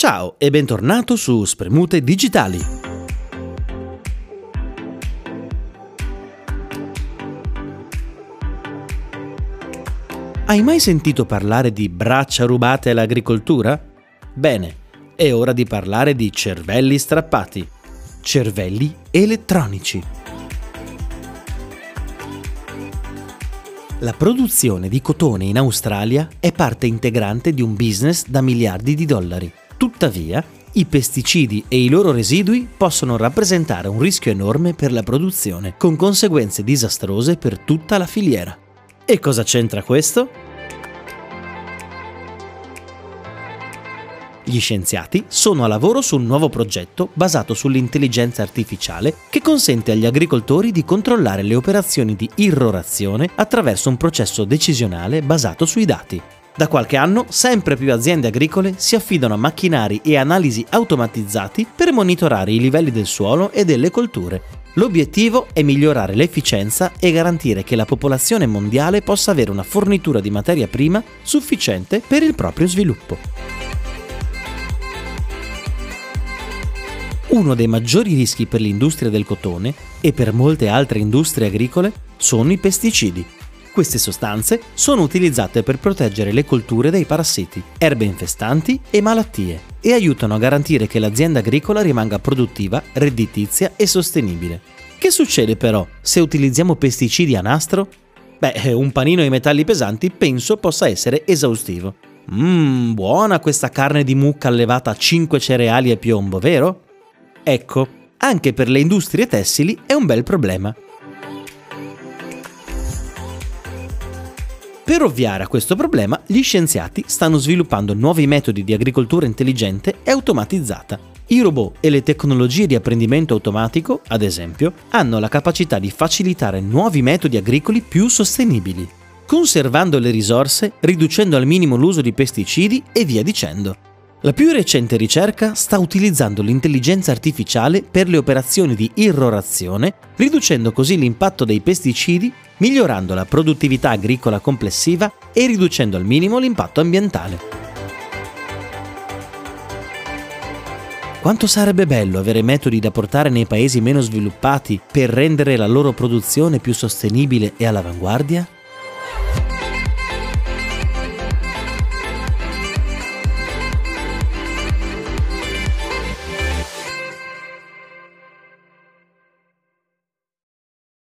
Ciao e bentornato su Spremute Digitali. Hai mai sentito parlare di braccia rubate all'agricoltura? Bene, è ora di parlare di cervelli strappati. Cervelli elettronici. La produzione di cotone in Australia è parte integrante di un business da miliardi di dollari. Tuttavia, i pesticidi e i loro residui possono rappresentare un rischio enorme per la produzione, con conseguenze disastrose per tutta la filiera. E cosa c'entra questo? Gli scienziati sono a lavoro su un nuovo progetto basato sull'intelligenza artificiale che consente agli agricoltori di controllare le operazioni di irrorazione attraverso un processo decisionale basato sui dati. Da qualche anno sempre più aziende agricole si affidano a macchinari e analisi automatizzati per monitorare i livelli del suolo e delle colture. L'obiettivo è migliorare l'efficienza e garantire che la popolazione mondiale possa avere una fornitura di materia prima sufficiente per il proprio sviluppo. Uno dei maggiori rischi per l'industria del cotone e per molte altre industrie agricole sono i pesticidi, queste sostanze sono utilizzate per proteggere le colture dai parassiti, erbe infestanti e malattie e aiutano a garantire che l'azienda agricola rimanga produttiva, redditizia e sostenibile. Che succede però se utilizziamo pesticidi a nastro? Beh, un panino ai metalli pesanti penso possa essere esaustivo. Mmm, buona questa carne di mucca allevata a 5 cereali e piombo, vero? Ecco, anche per le industrie tessili è un bel problema. Per ovviare a questo problema, gli scienziati stanno sviluppando nuovi metodi di agricoltura intelligente e automatizzata. I robot e le tecnologie di apprendimento automatico, ad esempio, hanno la capacità di facilitare nuovi metodi agricoli più sostenibili, conservando le risorse, riducendo al minimo l'uso di pesticidi e via dicendo. La più recente ricerca sta utilizzando l'intelligenza artificiale per le operazioni di irrorazione, riducendo così l'impatto dei pesticidi, migliorando la produttività agricola complessiva e riducendo al minimo l'impatto ambientale. Quanto sarebbe bello avere metodi da portare nei paesi meno sviluppati per rendere la loro produzione più sostenibile e all'avanguardia?